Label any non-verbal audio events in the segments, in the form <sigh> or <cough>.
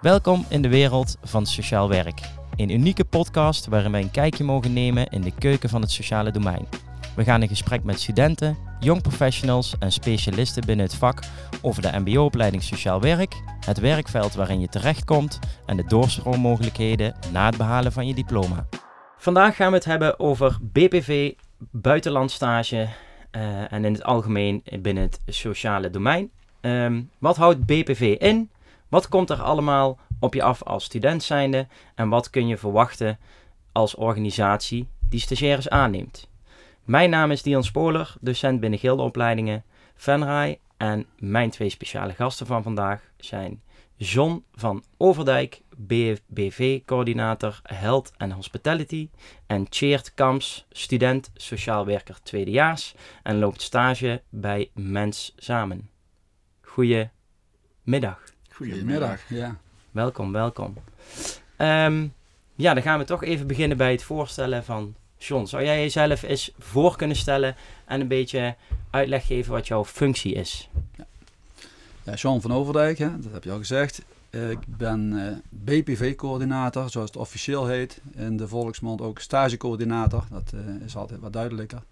Welkom in de wereld van sociaal werk. Een unieke podcast waarin wij een kijkje mogen nemen in de keuken van het sociale domein. We gaan in gesprek met studenten, jong professionals en specialisten binnen het vak over de MBO-opleiding Sociaal Werk, het werkveld waarin je terechtkomt en de doorstroommogelijkheden na het behalen van je diploma. Vandaag gaan we het hebben over BPV, buitenlandstage uh, en in het algemeen binnen het sociale domein. Um, wat houdt BPV in? Wat komt er allemaal op je af als student zijnde? En wat kun je verwachten als organisatie die stagiaires aanneemt? Mijn naam is Dion Spoler, docent binnen gildeopleidingen Venray. En mijn twee speciale gasten van vandaag zijn John van Overdijk, BV-coördinator Health and Hospitality. En Cheert Kams, student sociaal werker tweedejaars en loopt stage bij Mens Samen. Goedemiddag. Goedemiddag, ja. Welkom, welkom. Ehm, ja, dan gaan we toch even beginnen bij het voorstellen van John. Zou jij jezelf eens voor kunnen stellen en een beetje uitleg geven wat jouw functie is? Ja, ja John van Overdijk, hè, dat heb je al gezegd. ik ben uh, BPV-coördinator, zoals het officieel heet. In de volksmond ook stagecoördinator, dat uh, is altijd wat duidelijker.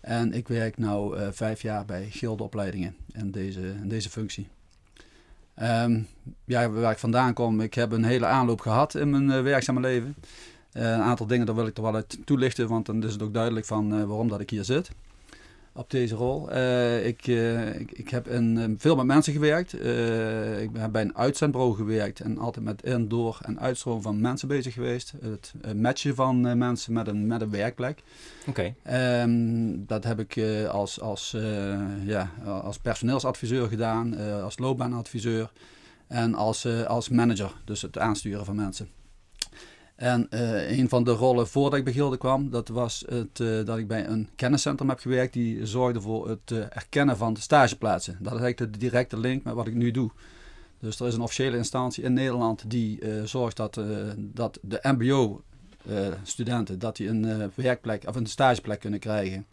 En ik werk nu uh, vijf jaar bij gildeopleidingen in deze, in deze functie. Um, ja, waar ik vandaan kom, ik heb een hele aanloop gehad in mijn uh, werkzame leven. Uh, een aantal dingen, daar wil ik er wel uit toelichten, want dan is het ook duidelijk van uh, waarom dat ik hier zit op deze rol. Uh, ik, uh, ik, ik, heb in, veel met mensen gewerkt. Uh, ik heb bij een uitzendbureau gewerkt en altijd met in, door en uitstroom van mensen bezig geweest. Het matchen van mensen met een, met een werkplek. Oké. Okay. Um, dat heb ik als, als, ja, als personeelsadviseur gedaan, als loopbaanadviseur en als, als manager, dus het aansturen van mensen. En uh, een van de rollen voordat ik bij Gilde kwam, dat was het, uh, dat ik bij een kenniscentrum heb gewerkt die zorgde voor het uh, erkennen van stageplaatsen. Dat is eigenlijk de directe link met wat ik nu doe. Dus er is een officiële instantie in Nederland die zorgt dat, dat de MBO-studenten dat die een werkplek of een stageplek kunnen krijgen.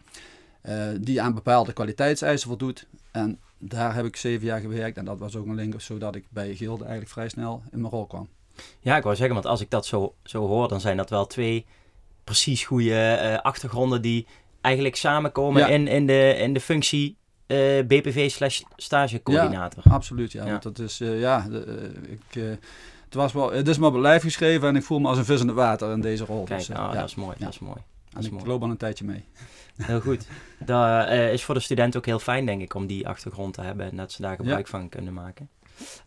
die aan bepaalde kwaliteitseisen voldoet. En daar heb ik zeven jaar gewerkt en dat was ook een link zodat ik bij Gilde eigenlijk vrij snel in mijn rol kwam. Ja, ik wou zeggen, want als ik dat zo, zo hoor, dan zijn dat wel twee precies goede uh, achtergronden die eigenlijk samenkomen ja. in, in, de, in de functie uh, BPV slash stagecoördinator. Ja, absoluut. Ja, ja. want dat is, uh, ja, de, ik, het, was wel, het is me op het lijf geschreven en ik voel me als een vis in het water in deze rol. Kijk, dus, nou, ja. dat is mooi, dat is mooi. Dat is en ik loop al een tijdje mee. <laughs> Heel goed. Dat is voor de student ook heel fijn, denk ik, om die achtergrond te hebben en dat ze daar gebruik van kunnen maken.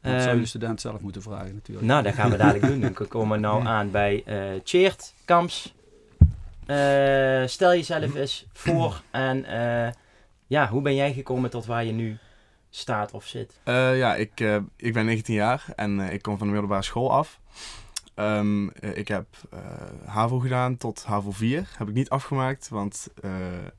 Dat um, zou je de student zelf moeten vragen natuurlijk. Nou, dat gaan we dadelijk doen. <laughs> Dan komen we nou aan bij uh, Cheert Kamps. Uh, stel jezelf eens voor en uh, ja, hoe ben jij gekomen tot waar je nu staat of zit? ja, ik, ik ben 19 jaar en ik kom van de middelbare school af. Um, ik heb HAVO gedaan tot HAVO 4. Heb ik niet afgemaakt, want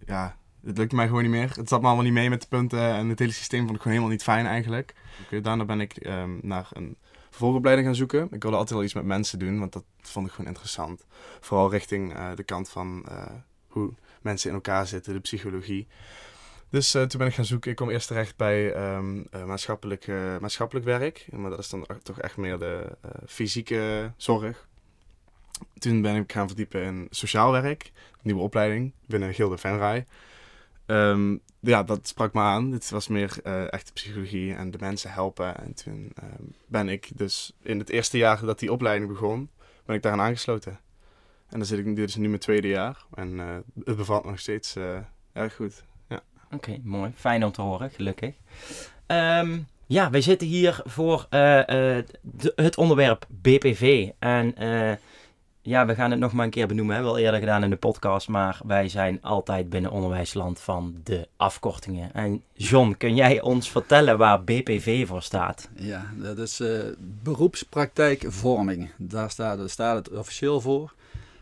ja, het lukte mij gewoon niet meer. Het zat me allemaal niet mee met de punten en het hele systeem vond ik gewoon helemaal niet fijn eigenlijk. Daarna ben ik um, naar een vervolgopleiding gaan zoeken. Ik wilde altijd wel iets met mensen doen, want dat vond ik gewoon interessant. Vooral richting uh, de kant van uh, hoe mensen in elkaar zitten, de psychologie. Dus uh, toen ben ik gaan zoeken. Ik kom eerst terecht bij um, maatschappelijk, maatschappelijk werk. Maar dat is dan toch echt meer de fysieke zorg. Toen ben ik gaan verdiepen in sociaal werk. Nieuwe opleiding binnen Gilde Venray. Um, ja, dat sprak me aan. Het was meer uh, echte psychologie en de mensen helpen. En toen uh, ben ik dus in het eerste jaar dat die opleiding begon, ben ik daaraan aangesloten. En dan zit ik dit is nu mijn tweede jaar en uh, het bevalt nog steeds erg goed. Ja. Oké, mooi. Fijn om te horen, gelukkig. Um, ja, wij zitten hier voor het onderwerp BPV. En ja, we gaan het nog maar een keer benoemen. Hebben we al eerder gedaan in de podcast. Maar wij zijn altijd binnen onderwijsland van de afkortingen. En John, kun jij ons vertellen waar BPV voor staat? Ja, dat is uh, beroepspraktijkvorming. Daar staat, daar staat het officieel voor.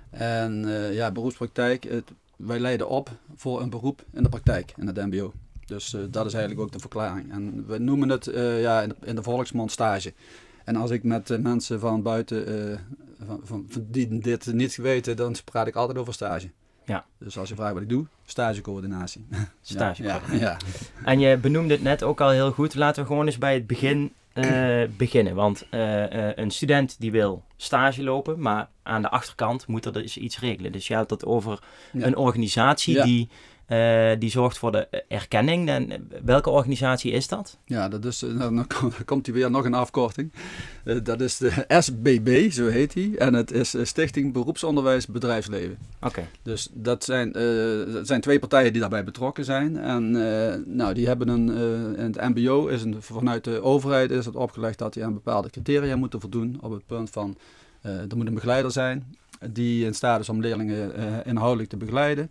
En uh, ja, beroepspraktijk, het, wij leiden op voor een beroep in de praktijk, in het MBO. Dus uh, dat is eigenlijk ook de verklaring. En we noemen het ja, in, de, in de volksmond stage. En als ik met mensen van buiten van, van, die dit niet weten, dan praat ik altijd over stage. Ja. Dus als je vraagt wat ik doe, stagecoördinatie. <laughs> Stagecoördinatie. Ja, ja. En je benoemde het net ook al heel goed. Laten we gewoon eens bij het begin eh, <clears throat> beginnen. Want eh, eh, een student die wil stage lopen, maar aan de achterkant moet er dus iets regelen. Dus je hebt het over Ja. een organisatie die, eh, die zorgt voor de erkenning. En eh, welke organisatie is dat? Ja, dat is, eh, dan kom- komt hij weer nog een afkorting. Dat is de SBB, zo heet hij. En het is Stichting Beroepsonderwijs Bedrijfsleven. Oké, Dus dat zijn, dat zijn twee partijen die daarbij betrokken zijn. En nou, die hebben een, in het MBO is een, vanuit de overheid is het opgelegd dat die aan bepaalde criteria moeten voldoen. Op het punt van, er moet een begeleider zijn die in staat is om leerlingen inhoudelijk te begeleiden.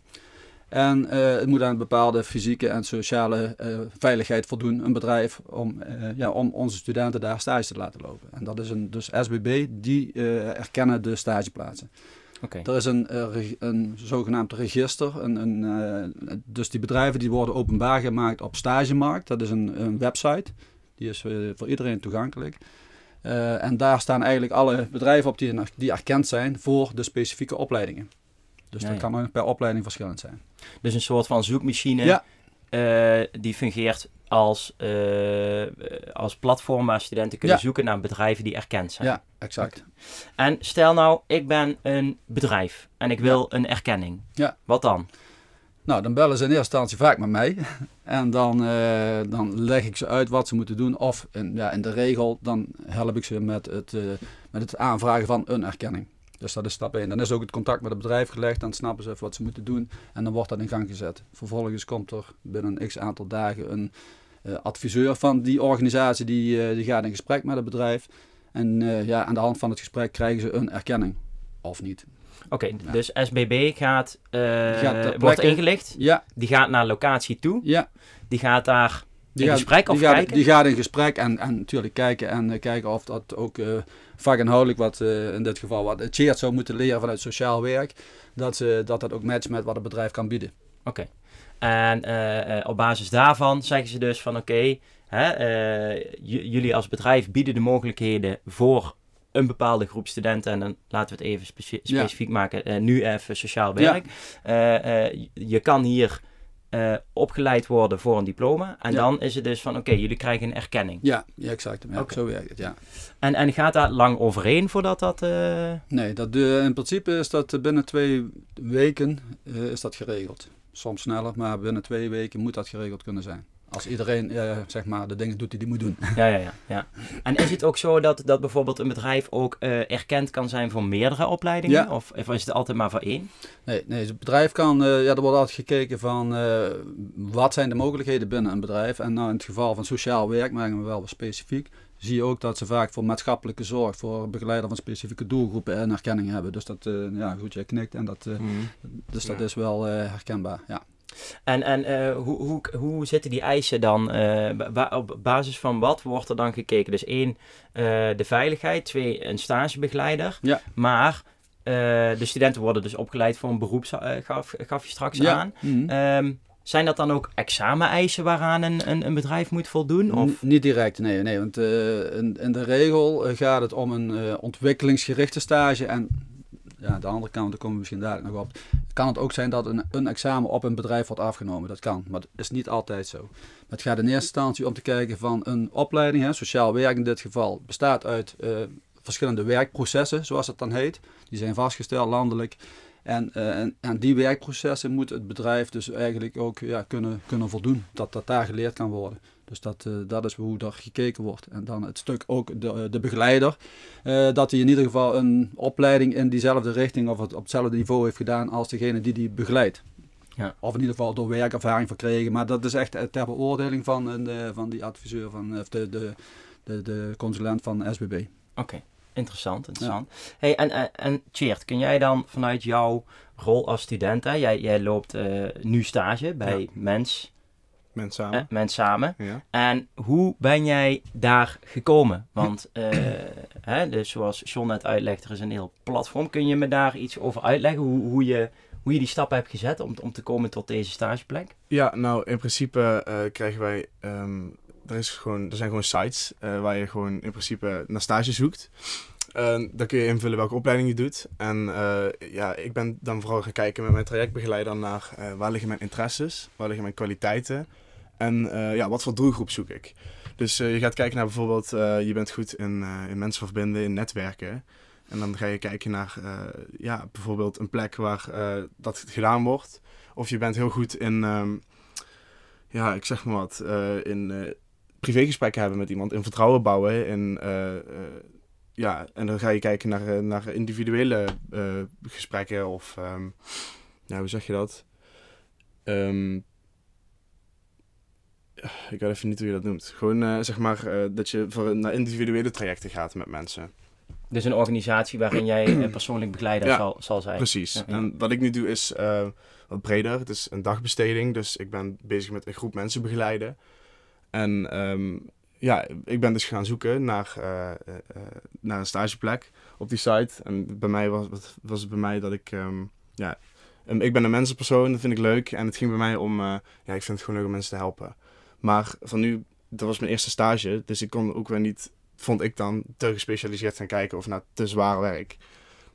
En eh, het moet aan bepaalde fysieke en sociale eh, veiligheid voldoen, een bedrijf, om, eh, ja, om onze studenten daar stage te laten lopen. En dat is een, dus SBB, die erkennen de stageplaatsen. oké. Er is een, een zogenaamd register. Een, een, dus die bedrijven die worden openbaar gemaakt op Stagemarkt. Dat is een, een website. Die is voor iedereen toegankelijk. En daar staan eigenlijk alle bedrijven op die, die erkend zijn voor de specifieke opleidingen. Dus Ja, dat ja. kan per opleiding verschillend zijn. Dus een soort van zoekmachine Ja. eh, die fungeert als, eh, als platform waar studenten kunnen Ja. zoeken naar bedrijven die erkend zijn. Ja, exact. En stel nou, ik ben een bedrijf en ik wil een erkenning. Ja. Wat dan? Nou, dan bellen ze in eerste instantie vaak met mij. <laughs> En dan, eh, dan leg ik ze uit wat ze moeten doen. Of in, ja, in de regel, dan help ik ze met het, met het aanvragen van een erkenning. Dus dat is stap 1. Dan is ook het contact met het bedrijf gelegd. Dan snappen ze even wat ze moeten doen. En dan wordt dat in gang gezet. Vervolgens komt er binnen een x aantal dagen een eh, adviseur van die organisatie. Die, eh, die gaat in gesprek met het bedrijf. En eh, ja, aan de hand van het gesprek krijgen ze een erkenning. Of niet. Oké, Ja. dus SBB gaat, gaat wordt ingelicht. Ja, Die gaat naar locatie toe. ja. Die gaat daar Die gaat- gesprek of die gaat, kijken? Die gaat in gesprek en, en natuurlijk kijken en eh, kijken of dat ook eh vakinhoudelijk wat eh, in dit geval wat Cheert zou moeten leren vanuit sociaal werk, dat, ze, dat dat ook matcht met wat het bedrijf kan bieden. Oké. En op basis daarvan zeggen ze dus van oké, jullie als bedrijf bieden de mogelijkheden voor een bepaalde groep studenten. En dan laten we het even Ja. specifiek maken. nu even sociaal werk. Je kan hier eh, opgeleid worden voor een diploma. En Ja. dan is het dus van oké, jullie krijgen een erkenning. Ja, ja exact. Ja. Zo werkt het, ja. En, en gaat daar lang overheen voordat dat... eh, Nee, dat, de, in principe is dat eh, binnen twee weken eh, is dat geregeld. Soms sneller, maar binnen twee weken moet dat geregeld kunnen zijn. Als iedereen eh, zeg maar de dingen doet die hij moet doen. Ja, ja, ja, ja. En is het ook zo dat, dat bijvoorbeeld een bedrijf ook eh, erkend kan zijn voor meerdere opleidingen? Ja. Of, of is het altijd maar voor één? Nee, nee het bedrijf kan, eh, ja, er wordt altijd gekeken van eh, wat zijn de mogelijkheden binnen een bedrijf. En nou in het geval van sociaal werk, maken we wel wat specifiek, zie je ook dat ze vaak voor maatschappelijke zorg, voor begeleider van specifieke doelgroepen een erkenning hebben. Dus dat, eh, ja goed, jij knikt en dat, eh, Mhm. dus dat Ja. is wel eh, herkenbaar, ja. En, en eh, hoe, hoe, hoe zitten die eisen dan? eh, ba- op basis van wat wordt er dan gekeken? Dus één, eh, de veiligheid. Twee, een stagebegeleider. Ja. Maar de studenten worden dus opgeleid voor een beroep, gaf, gaf je straks ja. aan. Ehm, zijn dat dan ook exameneisen waaraan een, een, een bedrijf moet voldoen? Of? N- Niet direct, nee. nee want in, in de regel gaat het om een ontwikkelingsgerichte stage. En ja, de andere kant, daar komen we misschien dadelijk nog op. Kan het ook zijn dat een, een examen op een bedrijf wordt afgenomen. Dat kan, maar dat is niet altijd zo. Het gaat in eerste instantie om te kijken van een opleiding, hè, sociaal werk in dit geval, bestaat uit eh, verschillende werkprocessen, zoals het dan heet. Die zijn vastgesteld landelijk. En eh, en aan die werkprocessen moet het bedrijf dus eigenlijk ook ja, kunnen, kunnen voldoen. Dat dat daar geleerd kan worden. Dus dat, eh, dat is hoe daar gekeken wordt. En dan het stuk ook de, de begeleider. eh, dat hij in ieder geval een opleiding in diezelfde richting of het op hetzelfde niveau heeft gedaan als degene die die begeleidt. Ja. Of in ieder geval door werkervaring verkregen. Maar dat is echt eh, ter beoordeling van, eh, van die adviseur, van, of de, de, de, de consulent van SBB. Oké, interessant, interessant. Hey, en, en, en Tjeerd, kun jij dan vanuit jouw rol als student, hè, jij, jij loopt eh, nu stage bij Ja. Mens, Mensen eh, samen. Mens Samen. Ja. En hoe ben jij daar gekomen? <clears throat> Want eh, hè, dus zoals John net uitlegt, er is een heel platform. Kun je me daar iets over uitleggen? Hoe, hoe, je, hoe je die stappen hebt gezet om, om te komen tot deze stageplek? Ja, nou in principe eh, krijgen wij. ehm, er, is gewoon, er zijn gewoon sites eh, waar je gewoon in principe naar stage zoekt. Uh, dan kun je invullen welke opleiding je doet. En eh, ja, ik ben dan vooral gaan kijken met mijn trajectbegeleider naar eh, waar liggen mijn interesses, waar liggen mijn kwaliteiten. En eh, ja, wat voor doelgroep zoek ik? Dus eh, je gaat kijken naar bijvoorbeeld, eh, je bent goed in, in mensen verbinden, in netwerken. En dan ga je kijken naar ja, bijvoorbeeld een plek waar dat gedaan wordt. Of je bent heel goed in, ehm, ja, ik zeg maar wat, in privégesprekken hebben met iemand, in vertrouwen bouwen. In, ja, en dan ga je kijken naar, naar individuele gesprekken of, ja, hoe zeg je dat? Ehm, ik weet even niet hoe je dat noemt. Gewoon eh, zeg maar eh, dat je voor, naar individuele trajecten gaat met mensen. Dus een organisatie waarin jij een <clears throat> persoonlijk begeleider Ja, zal, zal zijn. Precies. Ja. En wat ik nu doe is eh, wat breder. Het is een dagbesteding, dus ik ben bezig met een groep mensen begeleiden. En ehm, ja, ik ben dus gaan zoeken naar, eh, eh, eh, naar een stageplek op die site. En bij mij was, was- het bij mij dat ik, ehm, ja, ik ben een mensenpersoon, dat vind ik leuk. En het ging bij mij om, eh, ja, ik vind het gewoon leuk om mensen te helpen. Maar van nu, dat was mijn eerste stage, dus ik kon ook weer niet, vond ik dan, te gespecialiseerd gaan kijken of naar te zwaar werk.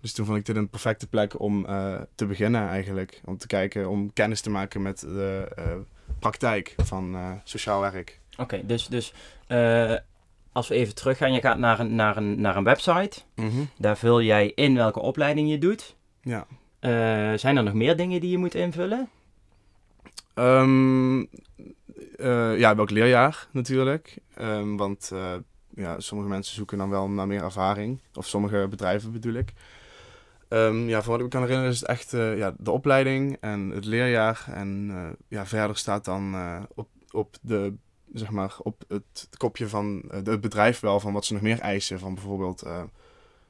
Dus toen vond ik dit een perfecte plek om eh, te beginnen eigenlijk. Om te kijken, om kennis te maken met de eh, praktijk van eh, sociaal werk. Oké, dus, dus als we even teruggaan, je gaat naar een, naar, een, naar een website. Daar vul jij in welke opleiding je doet. Ja. Zijn er nog meer dingen die je moet invullen? Ehm, eh, ja, welk leerjaar natuurlijk. Ehm, want eh, ja, sommige mensen zoeken dan wel naar meer ervaring. Of sommige bedrijven bedoel ik. Ehm, ja, voor wat ik me kan herinneren is het echt eh, ja, de opleiding en het leerjaar. En ja, verder staat dan op, op, de, zeg maar, op het kopje van het bedrijf wel van wat ze nog meer eisen. Van bijvoorbeeld,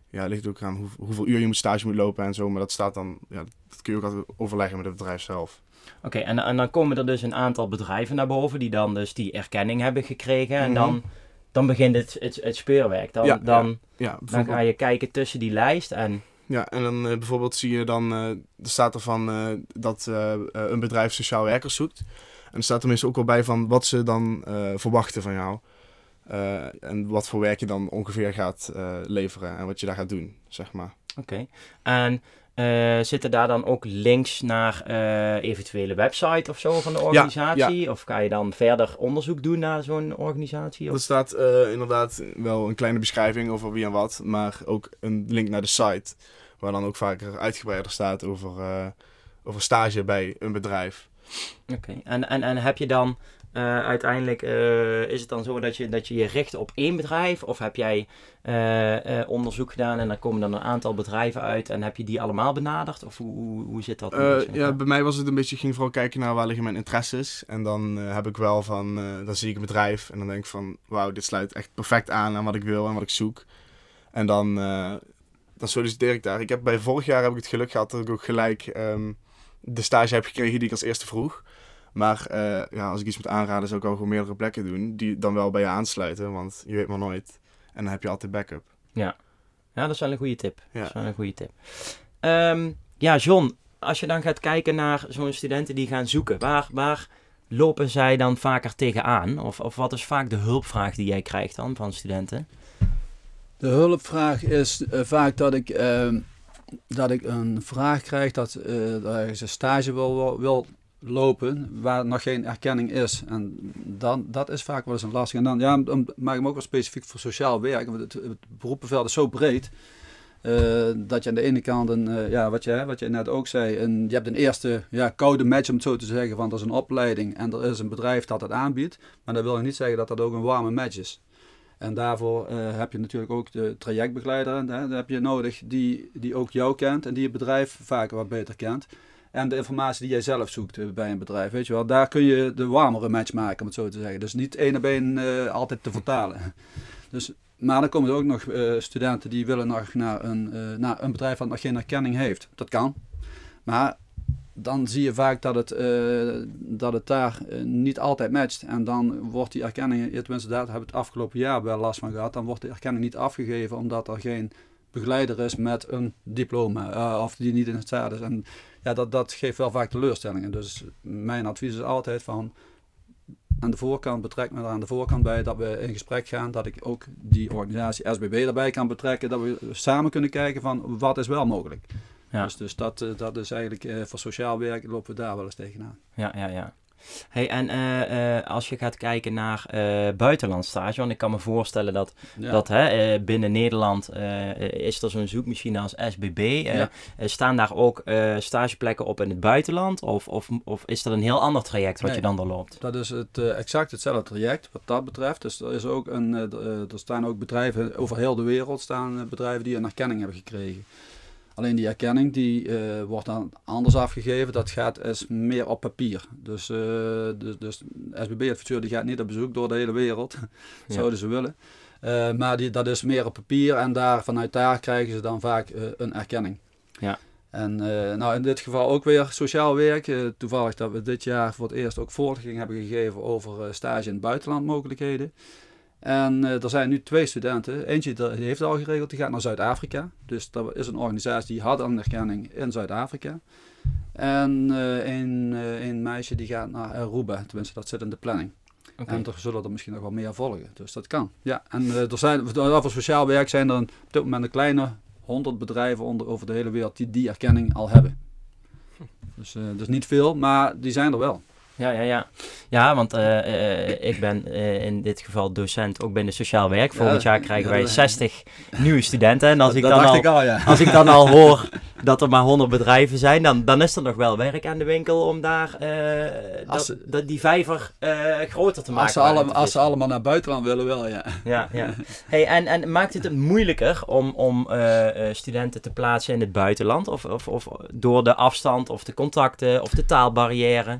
ja, ligt ook aan hoe, hoeveel uur je moet stage moet lopen en zo. Maar dat staat dan, ja, dat kun je ook altijd overleggen met het bedrijf zelf. Oké, en, en dan komen er dus een aantal bedrijven naar boven die dan dus die erkenning hebben gekregen. En Mhm. dan, dan begint het, het, het speurwerk. Dan, Ja, dan, Ja, dan ga je kijken tussen die lijst en... Ja, en dan eh, bijvoorbeeld zie je dan, eh, er staat er van eh, dat een bedrijf sociaal werkers zoekt. En er staat er meestal ook wel bij van wat ze dan verwachten van jou. En wat voor werk je dan ongeveer gaat leveren en wat je daar gaat doen, zeg maar. Oké. En eh, zitten daar dan ook links naar eh, eventuele website of zo van de organisatie? Of ga je dan verder onderzoek doen naar zo'n organisatie? Of? Er staat eh, inderdaad wel een kleine beschrijving over wie en wat, maar ook een link naar de site. Waar dan ook vaker uitgebreider staat over, over stage bij een bedrijf. Oké. En, en, en heb je dan eh, uiteindelijk, eh, is het dan zo dat je, dat je je richt op één bedrijf? Of heb jij eh, onderzoek gedaan en dan komen dan een aantal bedrijven uit en heb je die allemaal benaderd? Of hoe, hoe, hoe zit dat? ja, bij mij was het een beetje, ik ging vooral kijken naar waar liggen mijn interesses. En dan heb ik wel van, dan zie ik een bedrijf en dan denk ik van, wauw, dit sluit echt perfect aan aan wat ik wil en wat ik zoek. En dan, dan solliciteer ik daar. Ik heb bij vorig jaar heb ik het geluk gehad dat ik ook gelijk ehm, de stage heb gekregen die ik als eerste vroeg. Maar eh, ja, als ik iets moet aanraden, zou ik ook gewoon meerdere plekken doen. Die dan wel bij je aansluiten, want je weet maar nooit. En dan heb je altijd backup. Ja, dat is wel een goede tip. Ja. Dat is wel een goede tip. Ehm, ja, John, als je dan gaat kijken naar zo'n studenten die gaan zoeken, waar, waar lopen zij dan vaker tegenaan? Of, of wat is vaak de hulpvraag die jij krijgt dan van studenten? De hulpvraag is eh, vaak dat ik, ehm, dat ik een vraag krijg dat, eh dat ergens een stage wil, wil, wil lopen waar nog geen erkenning is. En dan, dat is vaak wel eens een lastig. En dan ja, maak ik hem ook wel specifiek voor sociaal werk. Want het, beroepenveld is zo breed. eh, dat je aan de ene kant, een, eh, ja, wat, je, wat je net ook zei, een, je hebt een eerste ja, koude match om het zo te zeggen, van dat is een opleiding en er is een bedrijf dat het aanbiedt. Maar dat wil niet zeggen dat dat ook een warme match is. En daarvoor eh, heb je natuurlijk ook de trajectbegeleider hè, dat heb je nodig die, die ook jou kent en die het bedrijf vaak wat beter kent. En de informatie die jij zelf zoekt eh, bij een bedrijf, weet je wel. Daar kun je de warmere match maken, om het zo te zeggen. Dus niet één op één eh, altijd te vertalen. Dus, maar dan komen er ook nog eh, studenten die willen nog naar een, naar een bedrijf dat nog geen erkenning heeft. Dat kan. Maar dan zie je vaak dat het, dat het daar niet altijd matcht. En dan wordt die erkenning, tenminste daar hebben we het afgelopen jaar wel last van gehad, dan wordt de erkenning niet afgegeven omdat er geen begeleider is met een diploma of die niet in het staat is. En ja, dat, dat geeft wel vaak teleurstellingen. Dus mijn advies is altijd van aan de voorkant betrek me er aan de voorkant bij dat we in gesprek gaan, dat ik ook die organisatie SBB erbij kan betrekken, dat we samen kunnen kijken van wat is wel mogelijk. Ja. Dus, dus dat, eh, dat is eigenlijk eh, voor sociaal werk lopen we daar wel eens tegenaan. Ja, ja, ja. Hey, en eh, eh, als je gaat kijken naar eh buitenlandstage, want ik kan me voorstellen dat, Ja. dat hè, binnen Nederland is er zo'n zoekmachine als SBB. Ja. staan daar ook stageplekken op in het buitenland? Of, of, of is dat een heel ander traject wat Nee. je dan doorloopt? Dat is het, exact hetzelfde traject wat dat betreft. Dus er, is ook een, er staan ook bedrijven over heel de wereld staan bedrijven die een erkenning hebben gekregen. Alleen die erkenning die, eh, wordt dan anders afgegeven. Dat gaat is meer op papier. Dus, eh dus, dus SBB-adviseur die gaat niet op bezoek door de hele wereld. <laughs> Ja. Zouden ze willen. Eh, maar die, dat is meer op papier en daar, vanuit daar krijgen ze dan vaak een erkenning. Ja. En nou in dit geval ook weer sociaal werk. Toevallig dat we dit jaar voor het eerst ook voorlichting hebben gegeven over stage in het buitenland mogelijkheden. En eh, er zijn nu twee studenten. Eentje die heeft het al geregeld, die gaat naar Zuid-Afrika. Dus dat is een organisatie die had een erkenning in Zuid-Afrika. En eh, een, eh, een meisje die gaat naar Aruba, tenminste dat zit in de planning. En er zullen er misschien nog wel meer volgen. Dus dat kan. Ja, en er zijn, voor sociaal werk zijn er een- op dit moment een kleine 100 bedrijven onder, over de hele wereld die die erkenning al hebben. Dus, eh, dus niet veel, maar die zijn er wel. Ja, ja, ja. Ja, want eh, eh, ik ben eh, in dit geval docent ook binnen sociaal werk. Volgend Ja, jaar krijgen wij dat- 60 nieuwe studenten. En als ik, dan al, ik al, ja. als ik dan al <laughs> hoor dat er maar 100 bedrijven zijn, dan, dan is er nog wel werk aan de winkel om daar dat, ze- dat die vijver groter te maken. Als ze, als ze allemaal naar buitenland willen, wel, ja. Ja, ja. <laughs> Hey, en, en maakt het het moeilijker om, om studenten te plaatsen in het buitenland? Of, of, of door de afstand, of de contacten, of de taalbarrière?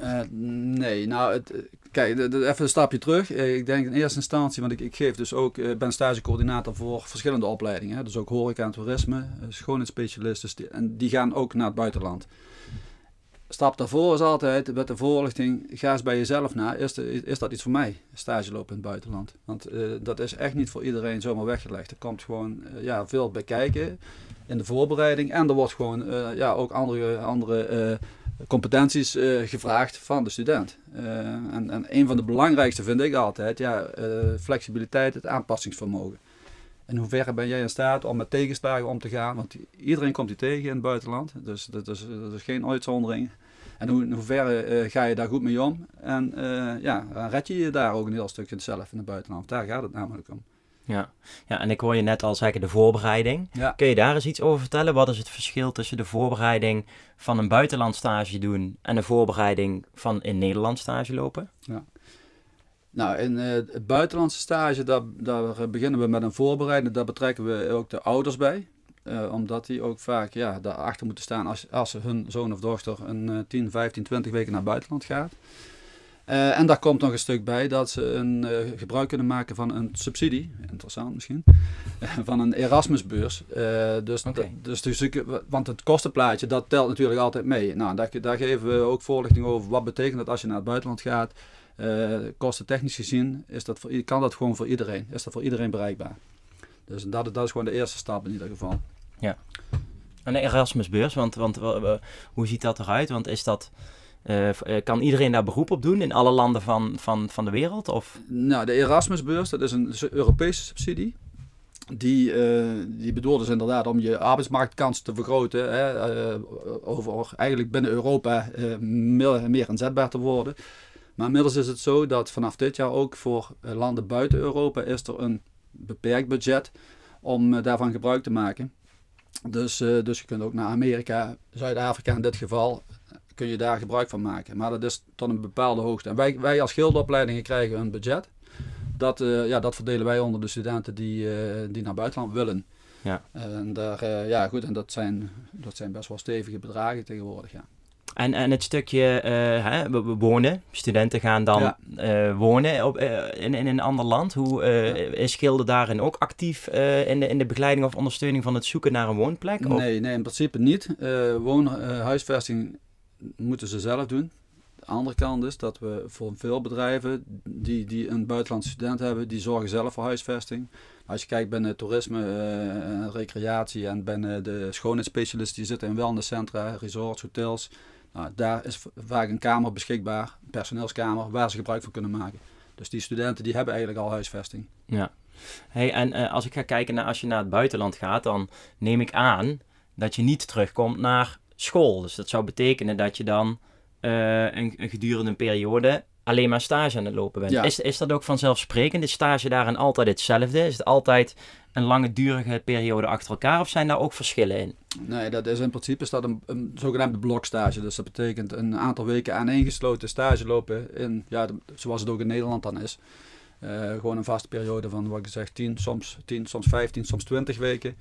Eh, nee, nou, het, eh, kijk, even een stapje terug. Eh, ik denk in eerste instantie, want ik, ik geef dus ook, ben stagecoördinator voor verschillende opleidingen. Hè, dus ook horeca en toerisme, schoonheidsspecialisten, en die gaan ook naar het buitenland. Stap daarvoor is altijd met de voorlichting, ga eens bij jezelf na, is, is dat iets voor mij, stage lopen in het buitenland? Want dat is echt niet voor iedereen zomaar weggelegd. Er komt gewoon ja, veel bij kijken in de voorbereiding en er wordt gewoon ja, ook andere, andere competenties eh, gevraagd van de student. Eh, en, en een van de belangrijkste vind ik altijd, ja, eh, flexibiliteit, het aanpassingsvermogen. In hoeverre ben jij in staat om met tegenslagen om te gaan? Want iedereen komt die tegen in het buitenland, dus dat is, dat is geen uitzondering. En hoe, in hoeverre ga je daar goed mee om? En ja, red je je daar ook een heel stukje zelf in het buitenland. Daar gaat het namelijk om. Ja. ja, en ik hoor je net al zeggen de voorbereiding. Ja. Kun je daar eens iets over vertellen? Wat is het verschil tussen de voorbereiding van een buitenland stage doen en de voorbereiding van in Nederland stage lopen? Nou, in eh, het buitenlandse stage, daar, daar beginnen we met een voorbereiding. Daar betrekken we ook de ouders bij. Eh, omdat die ook vaak ja, daarachter moeten staan als, als hun zoon of dochter een eh, 10, 15, 20 weken naar het buitenland gaat. Eh, en daar komt nog een stuk bij dat ze een, eh, gebruik kunnen maken van een subsidie, interessant misschien, <laughs> van een Erasmusbeurs. Eh, dus, dus, dus want het kostenplaatje, dat telt natuurlijk altijd mee. Nou, daar, daar geven we ook voorlichting over. Wat betekent dat als je naar het buitenland gaat? Kostentechnisch gezien is dat voor, kan dat gewoon voor iedereen. Is dat voor iedereen bereikbaar. Dus dat, dat is gewoon de eerste stap in ieder geval. Een Erasmusbeurs, want, want hoe ziet dat eruit? Want is dat, eh, kan iedereen daar beroep op doen in alle landen van, van, van de wereld? Of? Nou, de Erasmusbeurs, dat is een, Europese subsidie. Die, eh, die bedoeld is inderdaad om je arbeidsmarktkans te vergroten. Hè, eh, over eigenlijk binnen Europa meer, meer inzetbaar te worden. Maar inmiddels is het zo dat vanaf dit jaar ook voor landen buiten Europa is er een beperkt budget om daarvan gebruik te maken. Dus, dus je kunt ook naar Amerika, Zuid-Afrika in dit geval, kun je daar gebruik van maken. Maar dat is tot een bepaalde hoogte. En wij, wij als gildopleidingen krijgen een budget. Dat, eh, ja, dat verdelen wij onder de studenten die, eh, die naar buitenland willen. Ja. En, daar, eh, ja, goed, en dat, zijn, dat zijn best wel stevige bedragen tegenwoordig. Ja. En, en het stukje hè, wonen, studenten gaan dan Ja. wonen op, in, in een ander land. Hoe is Gilde daarin ook actief in, de, in de begeleiding of ondersteuning van het zoeken naar een woonplek? Of- Nee, nee, in principe niet. Woon, huisvesting moeten ze zelf doen. De andere kant is dat we voor veel bedrijven die, die een buitenlandse student hebben, die zorgen zelf voor huisvesting. Als je kijkt binnen toerisme, eh, en recreatie en binnen de schoonheidsspecialisten, die zitten in wellnesscentra, resorts, hotels. Nou, daar is vaak een kamer beschikbaar, personeelskamer, waar ze gebruik van kunnen maken. Dus die studenten die hebben eigenlijk al huisvesting. Ja. Hey, en eh, als ik ga kijken naar als je naar het buitenland gaat, dan neem ik aan dat je niet terugkomt naar school. Dus dat zou betekenen dat je dan eh, een, een gedurende een periode alleen maar stage aan het lopen bent. Ja. Is, is dat ook vanzelfsprekend? Is stage daarin altijd hetzelfde? Is het altijd een langdurige periode achter elkaar of zijn daar ook verschillen in? Nee, dat is in principe is dat een, een zogenaamde blokstage. Dus dat betekent een aantal weken aaneengesloten stage lopen in, ja, zoals het ook in Nederland dan is. Eh, gewoon een vaste periode van, wat ik zeg, 10, soms 10, soms 15, soms 20 weken.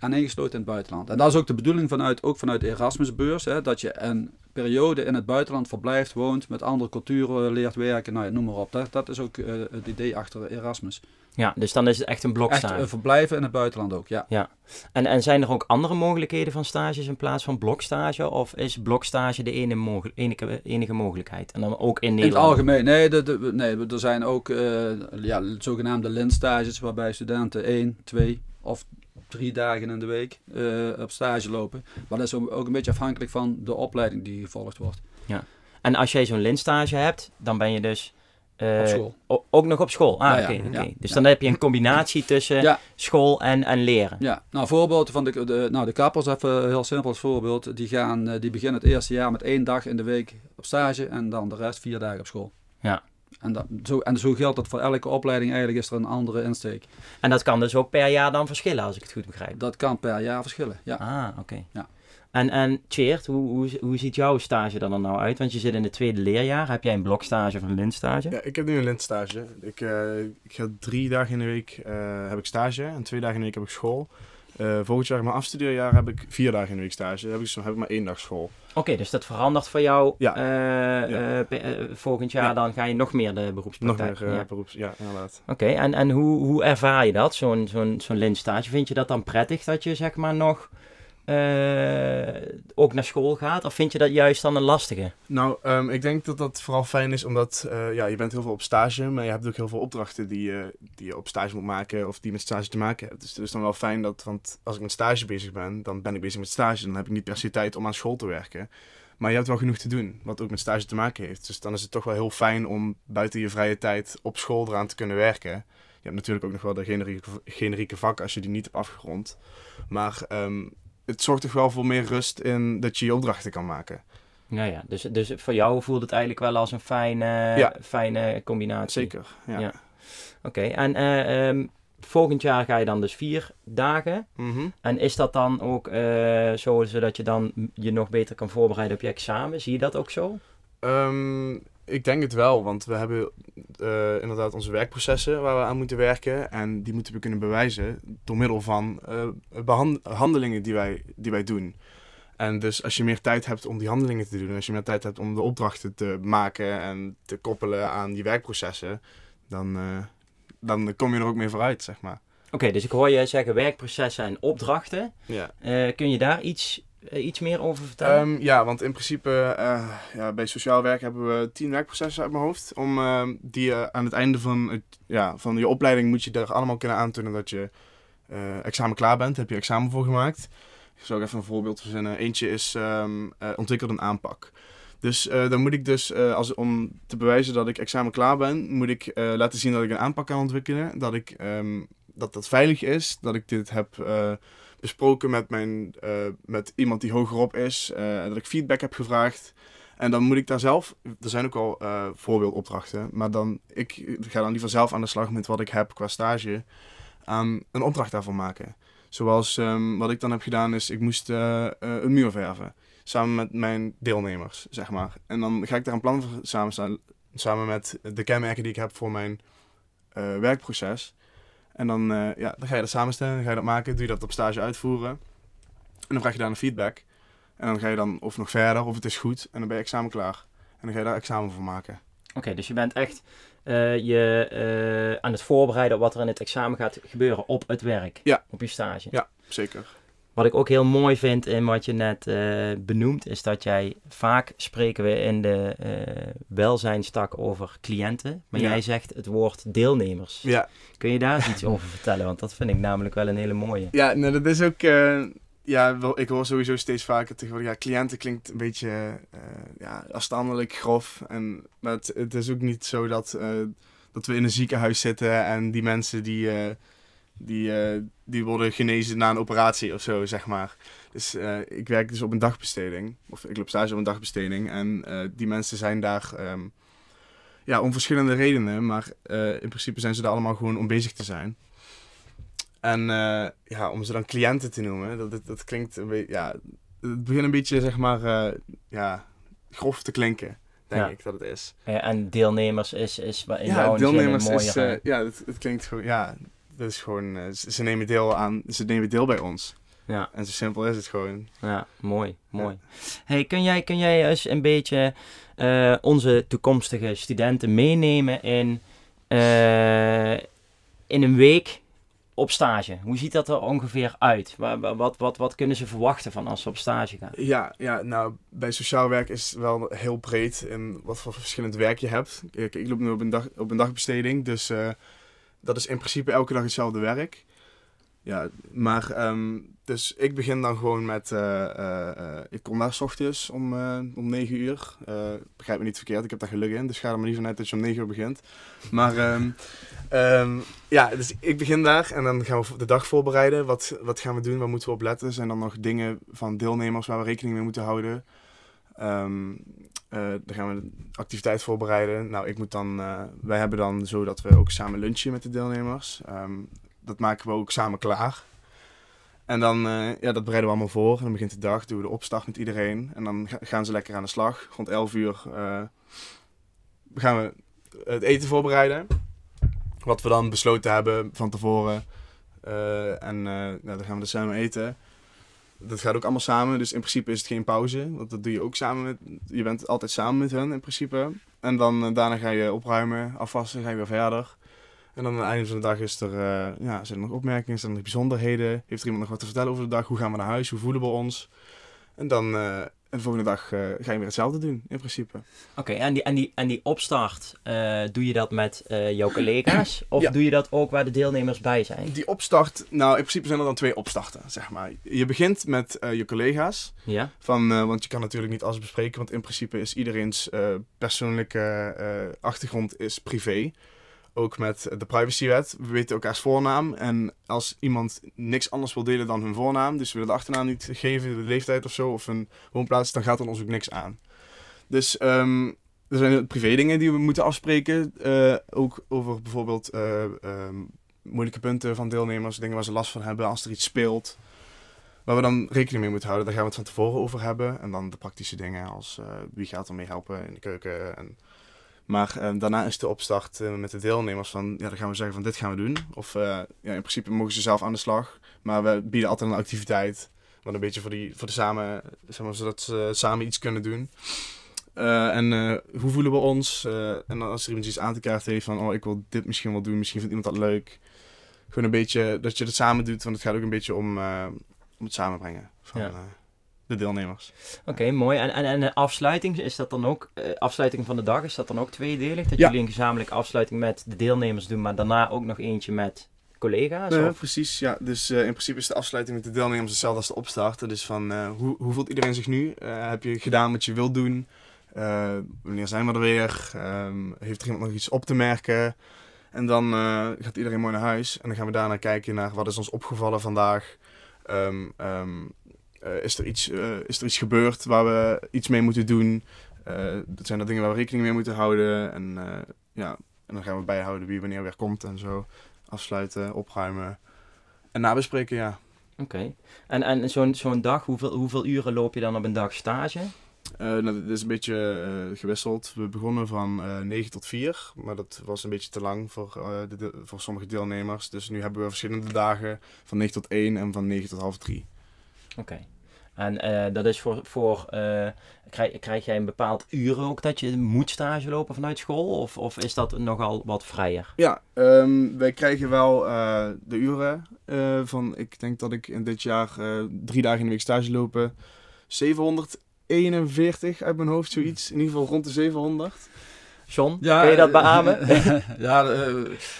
Aaneengesloten in het buitenland. En dat is ook de bedoeling vanuit, ook vanuit de Erasmusbeurs. Hè, dat je een periode in het buitenland verblijft, woont, met andere culturen leert werken. Nou ja, noem maar op. Dat, dat is ook eh, het idee achter Erasmus. Ja, dus dan is het echt een Echt blokstage. eh, verblijven in het buitenland ook, ja. En, en zijn er ook andere mogelijkheden van stages in plaats van blokstage? Of is blokstage de ene mogel- enige, enige mogelijkheid? En dan ook in In het Nederland? algemeen, nee, de, de- nee, er zijn ook eh, ja, zogenaamde lintstages waarbij studenten één, twee of drie dagen in de week eh, op stage lopen. Maar dat is ook een beetje afhankelijk van de opleiding die gevolgd wordt En als jij zo'n linstage hebt, dan ben je dus... eh, op school. ook nog op school? Ah, Ja, oké. ja, oké. ja, Dus ja. dan heb je een combinatie tussen Ja. school en, en leren. Ja, nou voorbeeld van de, de, nou, de kappers, even heel simpel als voorbeeld. Die, gaan, eh, die beginnen het eerste jaar met één dag in de week op stage en dan de rest vier dagen op school. Ja. En, dat, zo, en zo geldt dat voor elke opleiding. Eigenlijk is er een andere insteek. En dat kan dus ook per jaar dan verschillen, als ik het goed begrijp. Dat kan per jaar verschillen. Ja. Ah, oké. Ja. En, en Tjeerd, hoe, hoe, hoe ziet jouw stage er dan nou uit? Want je zit in het tweede leerjaar. Heb jij een blokstage of een linstage? Ja, ik heb nu een lintstage. Ik, eh, ik ga drie dagen in de week eh, heb ik stage en twee dagen in de week heb ik school. Eh, volgend jaar, mijn afstudeerjaar, heb ik vier dagen in de week stage. Dan heb ik, zo- heb ik maar één dag school. Oké, dus dat verandert voor jou. Ja. eh, Ja. eh, volgend jaar Ja. dan ga je nog meer de Nog beroepspraktijk. meer eh, ja. beroeps... Ja, inderdaad. Oké, en, en hoe, hoe ervaar je dat, zo'n zo'n zo'n? Vind je dat dan prettig dat je zeg maar nog ook naar school gaat? Of vind je dat juist dan een lastige? Nou, ehm, ik denk dat dat vooral fijn is omdat eh, ja, je bent heel veel op stage, maar je hebt ook heel veel opdrachten die, die je op stage moet maken of die met stage te maken hebben. Dus het is dan wel fijn dat, want als ik met stage bezig ben, dan ben ik bezig met stage. Dan heb ik niet per se tijd om aan school te werken. Maar je hebt wel genoeg te doen, wat ook met stage te maken heeft. Dus dan is het toch wel heel fijn om buiten je vrije tijd op school eraan te kunnen werken. Je hebt natuurlijk ook nog wel de generieke, generieke als je die niet hebt afgerond. Maar ehm, het zorgt toch wel voor meer rust in dat je je opdrachten kan maken. Ja, ja. Dus, dus voor jou voelt het eigenlijk wel als een fijne, Ja. fijne combinatie. Zeker, ja. Ja. Oké, en eh, ehm, volgend jaar ga je dan dus vier dagen. Mhm. En is dat dan ook eh, zo, zodat je dan je nog beter kan voorbereiden op je examen? Zie je dat ook zo? Ehm, ik denk het wel, want we hebben eh, inderdaad onze werkprocessen waar we aan moeten werken. En die moeten we kunnen bewijzen door middel van behand- handelingen die wij, die wij doen. En dus als je meer tijd hebt om die handelingen te doen, als je meer tijd hebt om de opdrachten te maken en te koppelen aan die werkprocessen, dan, eh, dan kom je er ook meer vooruit, zeg maar. Oké, dus ik hoor je zeggen werkprocessen en opdrachten. Ja. Kun je daar iets, iets meer over vertellen? Ehm, ja, want in principe eh, ja, bij sociaal werk hebben we tien werkprocessen uit mijn hoofd. Om, ehm, die je aan het einde van, ja, van je opleiding moet je er allemaal kunnen aantonen dat je eh, examen klaar bent. Heb je examen voor gemaakt. Ik zal ook even een voorbeeld verzinnen. Eentje is eh, ontwikkel een aanpak. Dus eh, dan moet ik dus, eh, als, om te bewijzen dat ik examen klaar ben, moet ik eh, laten zien dat ik een aanpak kan ontwikkelen. Dat, ik, dat dat veilig is. Dat ik dit heb eh, besproken met, mijn, eh, met iemand die hogerop is. eh, dat ik feedback heb gevraagd. En dan moet ik daar zelf, er zijn ook al eh, voorbeeldopdrachten, maar dan, ik ga dan liever zelf aan de slag met wat ik heb qua stage, aan een opdracht daarvan maken. Zoals ehm, wat ik dan heb gedaan is, ik moest een muur verven. Samen met mijn deelnemers, zeg maar. En dan ga ik daar een plan voor samenstellen, samen met de kenmerken die ik heb voor mijn werkproces. En dan, eh, ja, dan ga je dat samenstellen, dan ga je dat maken, doe je dat op stage uitvoeren. En dan vraag je daar een feedback. En dan ga je dan of nog verder, of het is goed. En dan ben je examen klaar. En dan ga je daar examen voor maken. Oké, dus je bent echt eh, je, eh, aan het voorbereiden op wat er in het examen gaat gebeuren op het werk. Ja. Op je stage. Ja. Zeker. Wat ik ook heel mooi vind in wat je net eh, benoemt, is dat jij vaak spreken we in de eh welzijnstak over cliënten. Maar Ja. jij zegt het woord deelnemers. Ja, Kun je daar eens iets over vertellen? Want dat vind ik namelijk wel een hele mooie. ja nou, dat is ook... eh, ja, wel, ik hoor sowieso steeds vaker tegenwoordig... Ja, cliënten klinkt een beetje ja, afstandelijk, grof. En, maar het, het is ook niet zo dat, dat we in een ziekenhuis zitten... en die mensen die... Die, eh, die worden genezen na een operatie of zo, zeg maar. Dus eh, ik werk dus op een dagbesteding. Of ik loop stage op een dagbesteding. En eh, die mensen zijn daar ehm, ja, om verschillende redenen. Maar in principe zijn ze daar allemaal gewoon om bezig te zijn. En ja, om ze dan cliënten te noemen, dat, dat, dat klinkt een beetje... Ja, het begint een beetje, zeg maar, ja, grof te klinken denk ik dat het is. Ja, en deelnemers is, is in ja, jouw deelnemers is, uh, ja, het, het, klinkt gewoon, ja, dat is gewoon, uh, ze, ze, nemen deel aan, ze nemen deel bij ons. Ja. En zo simpel is het gewoon. Ja, mooi, mooi. Hey, kun jij, kun jij eens een beetje uh, onze toekomstige studenten meenemen in, in een week op stage? Hoe ziet dat er ongeveer uit? Wat, wat, wat, wat kunnen ze verwachten van als ze op stage gaan? Ja, ja, nou, bij sociaal werk is het wel heel breed in wat voor verschillend werk je hebt. Ik, ik loop nu op een, dag, op een dagbesteding, dus uh, dat is in principe elke dag hetzelfde werk. Ja, maar um, dus ik begin dan gewoon met, uh, uh, ik kom daar ochtends om, om 9 uur. begrijp me niet verkeerd, ik heb daar geluk in, dus ga er maar niet vanuit dat je om 9 uur begint. Maar um, um, ja, dus ik begin daar en dan gaan we de dag voorbereiden. Wat, wat gaan we doen, waar moeten we op letten? Zijn dan nog dingen van deelnemers waar we rekening mee moeten houden? Um, dan gaan we de activiteit voorbereiden. Nou, ik moet dan, wij hebben dan zo dat we ook samen lunchen met de deelnemers. Um, dat maken we ook samen klaar. En dan, uh, ja, dat bereiden we allemaal voor. En dan begint de dag, doen we de opstart met iedereen. En dan gaan ze lekker aan de slag. Rond 11 uur gaan we het eten voorbereiden. Wat we dan besloten hebben van tevoren. En nou, dan gaan we dus samen eten. Dat gaat ook allemaal samen, dus in principe is het geen pauze. Want dat doe je ook samen met... Je bent altijd samen met hen in principe. En dan daarna ga je opruimen, afwassen, ga je weer verder. En dan aan het einde van de dag is er, uh, ja, zijn er nog opmerkingen, zijn er nog bijzonderheden. Heeft er iemand nog wat te vertellen over de dag? Hoe gaan we naar huis? Hoe voelen we ons? En dan uh, de volgende dag uh, ga je weer hetzelfde doen, in principe. Oké, en, die, en, die, en die opstart, doe je dat met jouw collega's? <clears throat> Of doe je dat ook waar de deelnemers bij zijn? Die opstart, nou in principe zijn er dan twee opstarten, zeg maar. Je begint met je collega's. Ja. Van, want je kan natuurlijk niet alles bespreken, want in principe is iedereen's persoonlijke achtergrond is privé ook met de privacywet. We weten elkaars voornaam. En als iemand niks anders wil delen dan hun voornaam, dus we willen de achternaam niet geven, de leeftijd of zo, of een woonplaats, dan gaat er ons ook niks aan. Dus um, er zijn privé dingen die we moeten afspreken. Uh, ook over bijvoorbeeld uh, um, moeilijke punten van deelnemers, dingen waar ze last van hebben als er iets speelt. Waar we dan rekening mee moeten houden, daar gaan we het van tevoren over hebben. En dan de praktische dingen als uh, wie gaat er mee helpen in de keuken en maar uh, daarna is de opstart uh, met de deelnemers van, ja, dan gaan we zeggen van dit gaan we doen. Of uh, ja, in principe mogen ze zelf aan de slag. Maar we bieden altijd een activiteit. Wat een beetje voor, die, voor de samen, zeg maar, zodat ze samen iets kunnen doen. en hoe voelen we ons? en als er iemand iets aan te kaarten heeft van, oh ik wil dit misschien wel doen, misschien vindt iemand dat leuk. Gewoon een beetje dat je het samen doet, want het gaat ook een beetje om, om het samenbrengen. Van, ja de deelnemers. Oké, mooi. En, en, en de afsluiting, is dat dan ook, uh, afsluiting van de dag, is dat dan ook tweedelig? Dat jullie een gezamenlijke afsluiting met de deelnemers doen, maar daarna ook nog eentje met collega's? Ja, precies. Ja. Dus uh, in principe is de afsluiting met de deelnemers hetzelfde als de opstarten. Dus van, hoe, hoe voelt iedereen zich nu? heb je gedaan wat je wilt doen? wanneer zijn we er weer? Um, heeft er iemand nog iets op te merken? En dan gaat iedereen mooi naar huis. En dan gaan we daarna kijken naar wat is ons opgevallen vandaag. Um, is, er iets, uh, is er iets gebeurd waar we iets mee moeten doen? Uh, dat zijn er dingen waar we rekening mee moeten houden. En, ja, en dan gaan we bijhouden wie wanneer weer komt en zo. Afsluiten, opruimen en nabespreken, ja. Oké. En, en zo'n zo'n dag, hoeveel, hoeveel uren loop je dan op een dag stage? Uh, nou, dat is een beetje uh, gewisseld. We begonnen van uh, 9 tot 4, maar dat was een beetje te lang voor, de, voor sommige deelnemers. Dus nu hebben we verschillende dagen van 9 tot 1 en van 9 tot half 3. Oké. En uh, dat is voor, voor uh, krijg, krijg jij een bepaald uur ook dat je moet stage lopen vanuit school? Of, of is dat nogal wat vrijer? Ja, um, wij krijgen wel uh, de uren van, ik denk dat ik in dit jaar drie dagen in de week stage lopen. 741 uit mijn hoofd, zoiets. In ieder geval rond de 700. John, ja, kun je dat beamen? <laughs> ja, eh,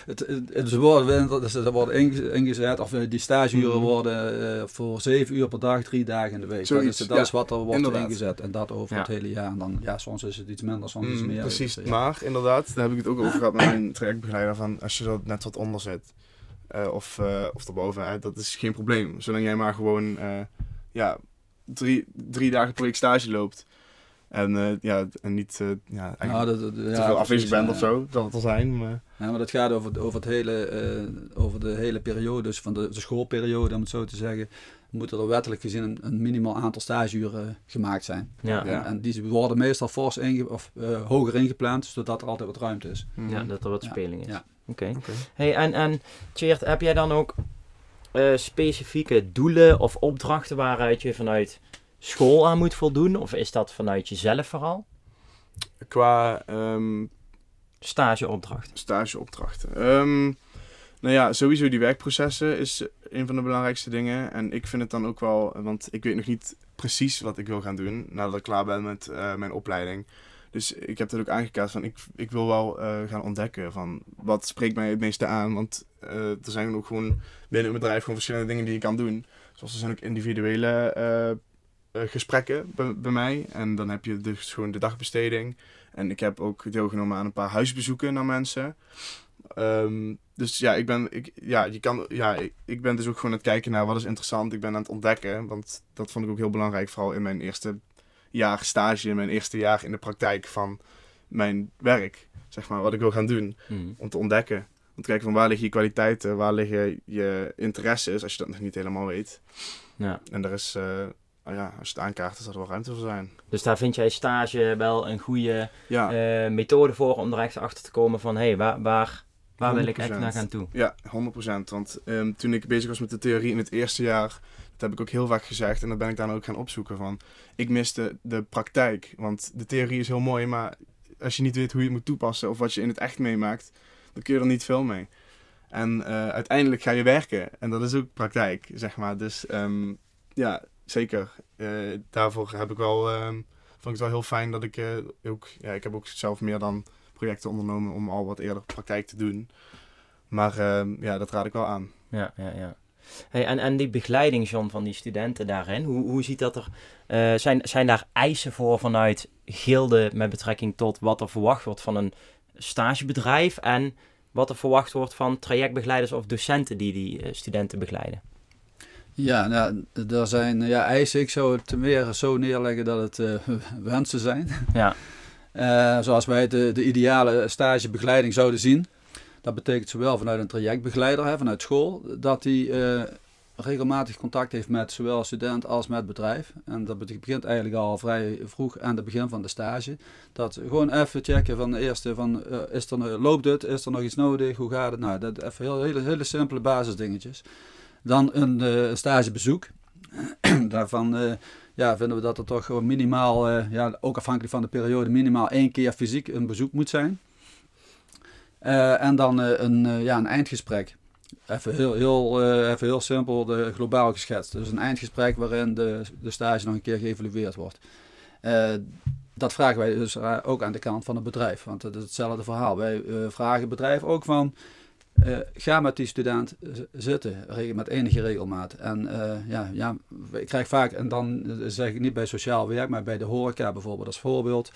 het, het, ze worden, ze worden ingezet, of eh, die stageuren mm. worden uh, voor zeven uur per dag, drie dagen in de week. Zoiets, dat is, dat ja, is wat er wordt inderdaad. ingezet. En dat over ja. het hele jaar. En dan, ja, soms is het iets minder, soms mm, iets meer. Precies, dus, maar inderdaad, daar heb ik het ook over gehad met mijn trajectbegeleider. Van als je er net wat onder eh, of, uh, of erboven. Dat is geen probleem. Zolang jij maar gewoon ja, drie, drie dagen per week stage loopt. En, ja, en niet ja, nou, dat, dat, te veel afwezig bent of zo. Dat het al zijn. Maar... Ja, maar dat gaat over, over, het hele, over de hele periode, dus van de, de schoolperiode om het zo te zeggen moeten er wettelijk gezien een, een minimaal aantal stageuren gemaakt zijn. Ja. En, en, die worden meestal fors inge of, uh, hoger ingepland, zodat er altijd wat ruimte is. Ja, dat er wat speling is. Ja. Oké. Hey, en, en Tjeerd, heb jij dan ook uh, specifieke doelen of opdrachten waaruit je vanuit school aan moet voldoen? Of is dat vanuit jezelf vooral? Qua... Um, stageopdrachten. Stageopdrachten. Um, nou ja, sowieso die werkprocessen is een van de belangrijkste dingen. En ik vind het dan ook wel, want ik weet nog niet precies wat ik wil gaan doen nadat ik klaar ben met uh, mijn opleiding. Dus ik heb dat ook aangekaart van ik, ik wil wel uh, gaan ontdekken van wat spreekt mij het meeste aan. Want uh, er zijn ook gewoon binnen een bedrijf gewoon verschillende dingen die je kan doen. Zoals er zijn ook individuele gesprekken bij, bij, mij. En dan heb je dus gewoon de dagbesteding. En ik heb ook deelgenomen aan een paar huisbezoeken naar mensen. Um, dus ja, ik ben, ik, ja, je kan, ja ik, ik, ben dus ook gewoon aan het kijken naar wat is interessant. Ik ben aan het ontdekken, want dat vond ik ook heel belangrijk, vooral in mijn eerste jaar stage, in mijn eerste jaar in de praktijk van mijn werk, zeg maar, wat ik wil gaan doen. Mhm. Om te ontdekken. Om te kijken van waar liggen je kwaliteiten, waar liggen je interesses, als je dat nog niet helemaal weet. Ja. En er is, uh, ja, als je het aankaart, is er wel ruimte voor zijn. Dus daar vind jij stage wel een goede ja. uh, methode voor om er echt achter te komen van, hé, hey, waar, waar Waar wil ik echt naar gaan toe? Ja, 100%. Want um, toen ik bezig was met de theorie in het eerste jaar, dat heb ik ook heel vaak gezegd en dat ben ik dan ook gaan opzoeken van, ik miste de praktijk. Want de theorie is heel mooi, maar als je niet weet hoe je het moet toepassen of wat je in het echt meemaakt, dan kun je er niet veel mee. En uh, uiteindelijk ga je werken en dat is ook praktijk, zeg maar. Dus um, ja, zeker. Uh, daarvoor heb ik wel, um, vond ik het wel heel fijn dat ik uh, ook, ja, ik heb ook zelf meer dan projecten ondernomen om al wat eerder praktijk te doen. Maar ehm, ja, dat raad ik wel aan. Ja, ja, ja. Hey, en, en die begeleiding, John, van die studenten daarin, hoe, hoe ziet dat er? Uh, zijn, zijn daar eisen voor vanuit gilde met betrekking tot wat er verwacht wordt van een stagebedrijf en wat er verwacht wordt van trajectbegeleiders of docenten die die studenten begeleiden? Ja, nou, er zijn ja, eisen. Ik zou het meer zo neerleggen dat het uh, <laughs> wensen zijn. Ja. Uh, <laughs> zoals wij de, de ideale stagebegeleiding zouden zien. Dat betekent zowel vanuit een trajectbegeleider, hè, vanuit school, dat hij uh, regelmatig contact heeft met zowel student als met bedrijf. En dat begint eigenlijk al vrij vroeg aan het begin van de stage. Dat gewoon even checken van de eerste van, uh, is er, loopt het, is er nog iets nodig, hoe gaat het? Nou, dat even heel, hele, hele simpele basisdingetjes. Dan een stagebezoek. <clears throat> Daarvan ja, vinden we dat er toch minimaal, uh, ja, ook afhankelijk van de periode, minimaal één keer fysiek een bezoek moet zijn. En dan een, ja, een eindgesprek. Even heel, heel, even heel simpel, de, globaal geschetst. Dus een eindgesprek waarin de, de stage nog een keer geëvalueerd wordt. dat vragen wij dus ook aan de kant van het bedrijf. Want het is hetzelfde verhaal. Wij vragen het bedrijf ook van uh, ga met die student zitten, met enige regelmaat. En uh, ja, ja, ik krijg vaak, en dan zeg ik niet bij sociaal werk, maar bij de horeca bijvoorbeeld als voorbeeld.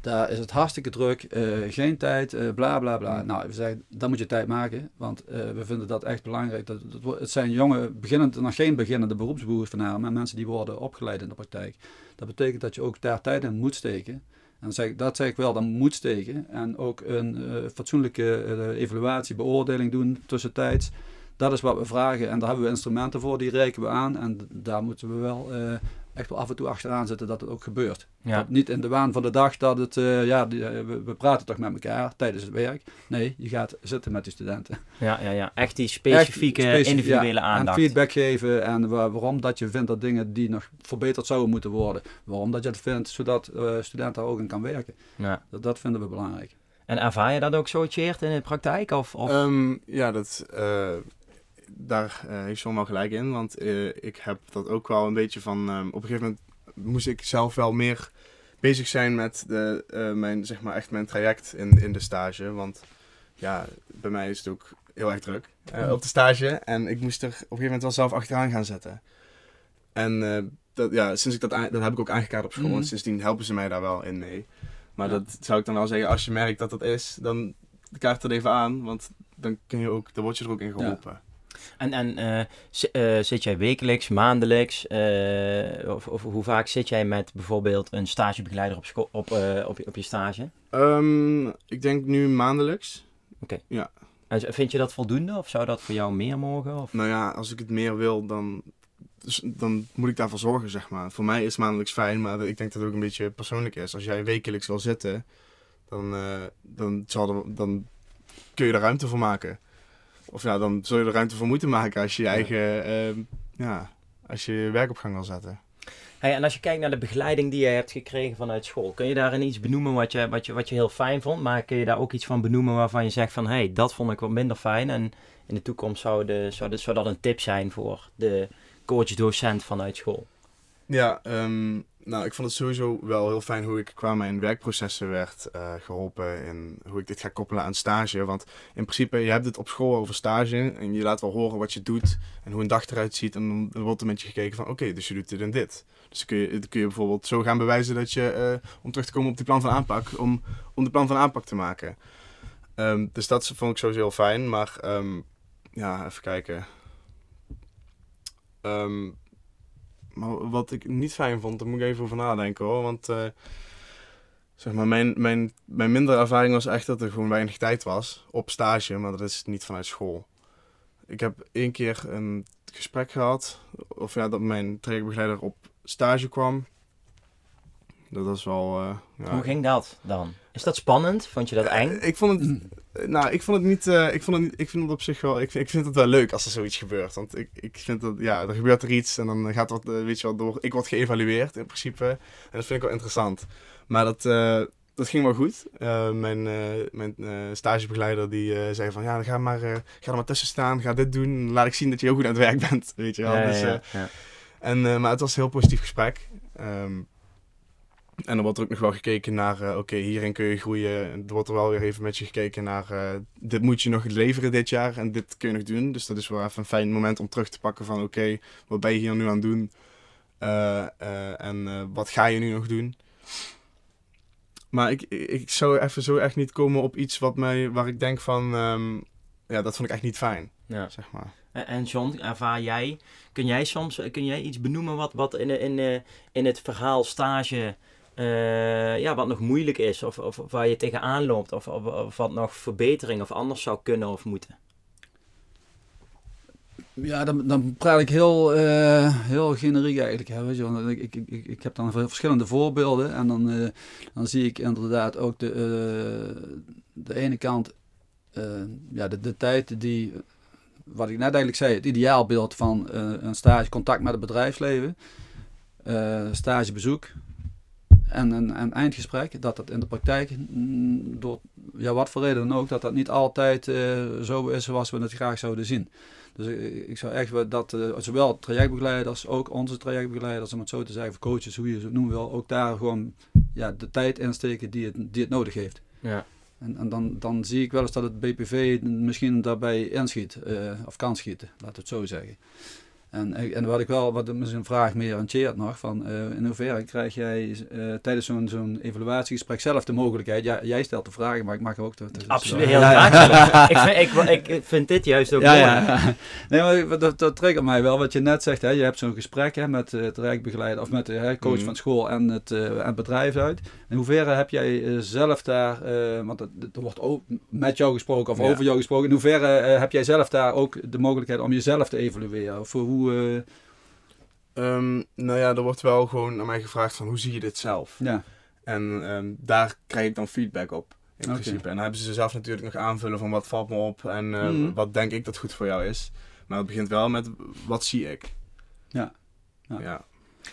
Daar is het hartstikke druk, uh, geen tijd, bla bla bla. Nou, we zeggen, dan moet je tijd maken, want we vinden dat echt belangrijk. Dat, dat, het zijn jonge, beginnend, nog geen beginnende beroepsbeoefenaars, maar mensen die worden opgeleid in de praktijk. Dat betekent dat je ook daar tijd in moet steken. En dat zeg ik wel, dan moet steken. En ook een uh, fatsoenlijke uh, evaluatie, beoordeling doen tussentijds. Dat is wat we vragen en daar hebben we instrumenten voor, die reiken we aan. En daar moeten we wel uh, echt wel af en toe achteraan zitten dat het ook gebeurt. Ja. niet in de waan van de dag dat het, uh, ja, die, uh, we, we, praten toch met elkaar tijdens het werk. Nee, je gaat zitten met die studenten. Ja, ja, ja. echt die specifieke, echt individuele ja, aandacht. En feedback geven en waarom dat je vindt dat dingen die nog verbeterd zouden moeten worden. Waarom dat je het vindt, zodat uh, studenten daar ook in kan werken. Ja. Dat, dat vinden we belangrijk. En ervaar je dat ook zo, Tjeerd, in de praktijk? Of, of? Um, ja, dat daar uh, heeft John wel gelijk in. Want uh, ik heb dat ook wel een beetje van... Um, op een gegeven moment moest ik zelf wel meer bezig zijn met de, uh, mijn, zeg maar echt mijn traject in, in de stage. Want ja, bij mij is het ook heel erg druk op de stage. En ik moest er op een gegeven moment wel zelf achteraan gaan zetten. En dat, ja, sinds ik dat, dat heb ik ook aangekaart op school. Mm. En sindsdien helpen ze mij daar wel in mee. Maar dat zou ik dan wel zeggen, als je merkt dat dat is, dan kaart het even aan. Want dan, kun je ook, dan word je er ook in geholpen. En, en uh, uh, zit jij wekelijks, maandelijks, uh, of, of, hoe vaak zit jij met bijvoorbeeld een stagebegeleider op, school, op, op, op je stage? Um, ik denk nu maandelijks. Oké. Okay. Ja. En vind je dat voldoende of zou dat voor jou meer mogen? Of? Nou ja, als ik het meer wil, dan, dus, dan moet ik daarvoor zorgen, zeg maar. Voor mij is maandelijks fijn, maar ik denk dat het ook een beetje persoonlijk is. Als jij wekelijks wil zitten, dan, dan, zal er, dan kun je er ruimte voor maken. Of ja, dan zul je er ruimte voor moeten maken als je je eigen, ja, uh, ja als je, je werk op gang wil zetten. Hey, en als je kijkt naar de begeleiding die je hebt gekregen vanuit school, kun je daarin iets benoemen wat je, wat je, wat je heel fijn vond, maar kun je daar ook iets van benoemen waarvan je zegt van, hé, hey, dat vond ik wat minder fijn en in de toekomst zou, de, zou, de, zou dat een tip zijn voor de coach-docent vanuit school? Ja, um, nou, ik vond het sowieso wel heel fijn hoe ik qua mijn werkprocessen werd uh, geholpen en hoe ik dit ga koppelen aan stage. Want in principe, je hebt het op school over stage en je laat wel horen wat je doet en hoe een dag eruit ziet. En dan wordt er met je gekeken van, oké, dus je doet dit en dit. Dus kun je, kun je bijvoorbeeld zo gaan bewijzen dat je, uh, om terug te komen op die plan van aanpak, om, om de plan van aanpak te maken. Um, dus dat vond ik sowieso heel fijn, maar um, ja, even kijken. Um, maar wat ik niet fijn vond, daar moet ik even over nadenken hoor. Want uh, zeg maar, mijn, mijn, mijn mindere ervaring was echt dat er gewoon weinig tijd was op stage, maar dat is niet vanuit school. Ik heb één keer een gesprek gehad, of ja, dat mijn trajectbegeleider op stage kwam. Dat was wel. Uh, ja. Hoe ging dat dan? Is dat spannend? Vond je dat eng? Uh, ik vond het. Nou, ik vond het niet. Ik, vond het niet ik vind het op zich wel. Ik vind, ik vind het wel leuk als er zoiets gebeurt. Want ik, ik vind dat. Ja, er gebeurt er iets en dan gaat wat. weet je wel, door. Ik word geëvalueerd in principe. En dat vind ik wel interessant. Maar dat. dat ging wel goed. mijn mijn stagebegeleider die zei van ja, ga maar, ga er maar tussen staan, ga dit doen. Laat ik zien dat je heel goed aan het werk bent. <laughs> Weet je wel. Ja, dus, ja, ja. En, maar het was een heel positief gesprek. Um, en dan wordt er ook nog wel gekeken naar, uh, oké, okay, hierin kun je groeien. Er wordt er wel weer even met je gekeken naar, uh, dit moet je nog leveren dit jaar en dit kun je nog doen. Dus dat is wel even een fijn moment om terug te pakken van, oké, okay, wat ben je hier nu aan het doen? Uh, en wat ga je nu nog doen? Maar ik, ik zou even zo echt niet komen op iets wat mij, waar ik denk van, um, ja, dat vond ik echt niet fijn, ja. zeg maar. En John, ervaar jij, kun jij soms, kun jij iets benoemen wat, wat in, in, in het verhaal stage... Uh, ja, wat nog moeilijk is, of, of, waar je tegenaan loopt, of, of, wat nog verbetering of anders zou kunnen of moeten? Ja, dan, dan praat ik heel, uh, heel generiek eigenlijk. Hè, weet je, want ik, ik, ik, ik heb dan verschillende voorbeelden en dan, uh, dan zie ik inderdaad ook de, de ene kant ja, de, de tijd die, wat ik net eigenlijk zei, het ideaalbeeld van een stage, contact met het bedrijfsleven, stagebezoek, en een, een, eindgesprek, dat dat in de praktijk, door ja, wat voor reden dan ook, dat dat niet altijd uh, zo is zoals we het graag zouden zien. Dus ik, ik zou echt dat uh, zowel trajectbegeleiders, ook onze trajectbegeleiders, om het zo te zeggen, of coaches, hoe je het noemen wil, ook daar gewoon ja, de tijd insteken die het, die het nodig heeft. Ja. En, en dan, dan zie ik wel eens dat het BPV misschien daarbij inschiet, uh, of kan schieten, we het zo zeggen. En, en wat ik wel, wat is een vraag meer aan Tjeerd nog, van uh, in hoeverre krijg jij uh, tijdens zo'n zo'n evaluatiegesprek zelf de mogelijkheid, ja, jij stelt de vragen, maar ik mag ook... De, de, Absoluut, heel graag. <laughs> Ja, ik, vind, ik, ik, vind dit juist ook ja, mooi. Ja. Nee, maar dat, dat triggert mij wel, wat je net zegt, hè, je hebt zo'n gesprek hè, met het rijkbegeleider of met de coach mm. van school en het, uh, en het bedrijf uit. In hoeverre heb jij zelf daar, want er wordt ook met jou gesproken of ja. over jou gesproken, in hoeverre heb jij zelf daar ook de mogelijkheid om jezelf te evalueren? Of hoe hoe... Um, nou ja, er wordt wel gewoon aan mij gevraagd van hoe zie je dit zelf? Ja. En um, daar krijg ik dan feedback op. In okay. principe. En dan hebben ze zelf natuurlijk nog aanvullen van wat valt me op en uh, mm. wat denk ik dat goed voor jou is. Maar het begint wel met wat zie ik. Ja. ja. ja.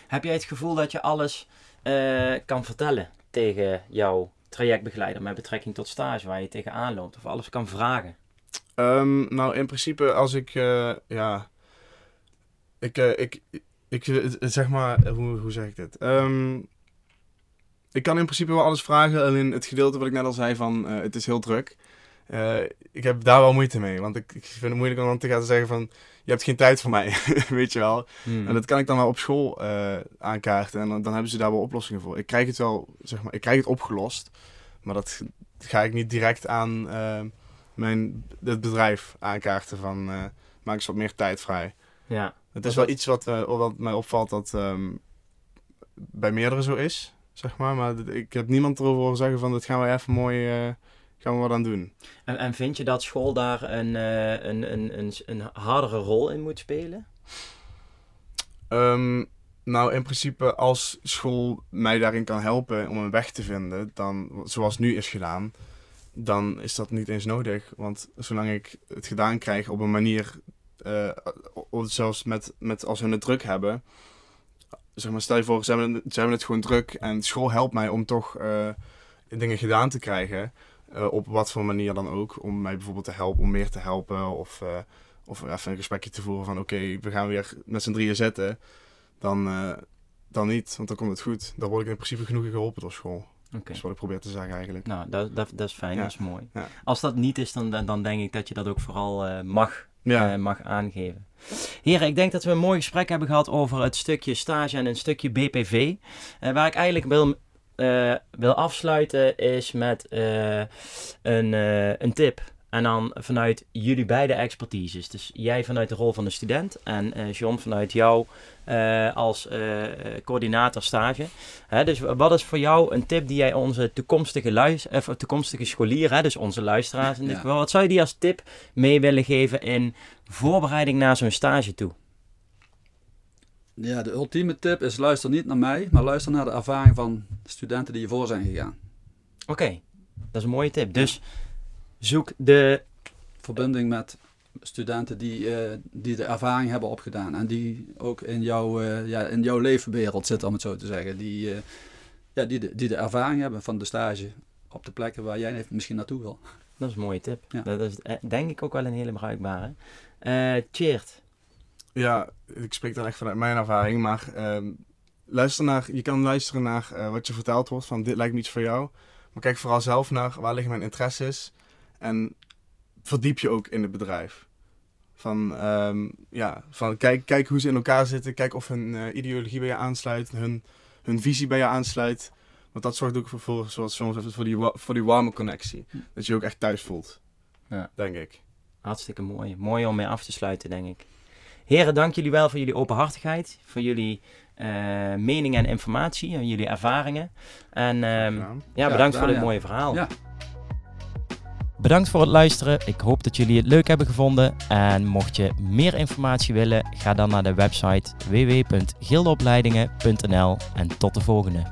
Heb jij het gevoel dat je alles uh, kan vertellen tegen jouw trajectbegeleider met betrekking tot stage waar je tegenaan loopt? Of alles kan vragen? Um, nou, in principe als ik, uh, ja ik, uh, ik, ik, zeg maar, hoe, hoe zeg ik dit? Um, ik kan in principe wel alles vragen, alleen het gedeelte wat ik net al zei van uh, het is heel druk. Uh, ik heb daar wel moeite mee, want ik, ik vind het moeilijk om dan te gaan zeggen van je hebt geen tijd voor mij, <laughs> weet je wel. Hmm. En dat kan ik dan wel op school aankaarten en dan, dan, hebben ze daar wel oplossingen voor. Ik krijg het wel, zeg maar, ik krijg het opgelost, maar dat ga ik niet direct aan mijn, het bedrijf aankaarten van maken ze wat meer tijd vrij. Ja. Het is wel iets wat, eh, wat mij opvalt dat ehm, bij meerdere zo is, zeg maar. Maar ik heb niemand erover horen zeggen van, dat gaan we even mooi, eh, gaan we wat aan doen. En, en vind je dat school daar een, eh, een, een, een, een hardere rol in moet spelen? Ehm, nou, in principe, als school mij daarin kan helpen om een weg te vinden, dan, zoals nu is gedaan, dan is dat niet eens nodig. Want zolang ik het gedaan krijg op een manier, eh, o- zelfs met, met als hun het druk hebben, zeg maar, stel je voor, ze hebben, het- ze hebben het gewoon druk en school helpt mij om toch eh, dingen gedaan te krijgen, eh, op wat voor manier dan ook, om mij bijvoorbeeld te helpen, om meer te helpen of... of even een gesprekje te voeren van oké, we gaan weer met z'n drieën zitten, dan, dan niet, want dan komt het goed. Dan word ik in principe genoeg geholpen door school. Dat is wat ik probeer te zeggen eigenlijk. Nou, dat, dat, dat is fijn, Ja. dat is mooi. Ja. Als dat niet is, dan, dan, denk ik dat je dat ook vooral mag, Ja, eh, mag aangeven. Heren, ik denk dat we een mooi gesprek hebben gehad over het stukje stage en een stukje BPV. Eh, waar ik eigenlijk wil, eh, wil afsluiten is met een, een tip. En dan vanuit jullie beide expertises. Dus jij vanuit de rol van de student en eh John vanuit jou eh, als eh, coördinator stage. Hè, dus wat is voor jou een tip die jij onze toekomstige, luis, of toekomstige scholier, hè, dus onze luisteraars in dit Ja. geval, wat zou je die als tip mee willen geven in voorbereiding naar zo'n stage toe? Ja, de ultieme tip is luister niet naar mij, maar luister naar de ervaring van studenten die hiervoor zijn gegaan. Oké, dat is een mooie tip. Dus zoek de. Verbinding met studenten die, eh, die de ervaring hebben opgedaan en die ook in, jouw eh, ja, in jouw leefwereld zitten, om het zo te zeggen. Die, eh, ja, die, de, die de ervaring hebben van de stage op de plekken waar jij misschien naartoe wil. Dat is een mooie tip. Ja. Dat is denk ik ook wel een hele bruikbare. Eh Cheert. ja, ik spreek dan echt vanuit mijn ervaring, maar ehm, luister naar, je kan luisteren naar eh, wat je verteld wordt van dit lijkt me iets voor jou. Maar kijk vooral zelf naar waar liggen mijn interesses en verdiep je ook in het bedrijf. Van, ehm, ja, van kijk, kijk hoe ze in elkaar zitten, kijk of hun eh, ideologie bij je aansluit, hun, hun visie bij je aansluit. Want dat zorgt ook voor, voor zoals John zegt, voor die, voor die warme connectie. Dat je je ook echt thuis voelt, Ja. denk ik. Hartstikke mooi. Mooi om mee af te sluiten, denk ik. Heren, dank jullie wel voor jullie openhartigheid, voor jullie eh meningen en informatie en jullie ervaringen. En ehm, ja, bedankt Ja, voor dit ja. mooie verhaal. Bedankt voor het luisteren. Ik hoop dat jullie het leuk hebben gevonden. En mocht je meer informatie willen, ga dan naar de website www.gildeopleidingen.nl en tot de volgende.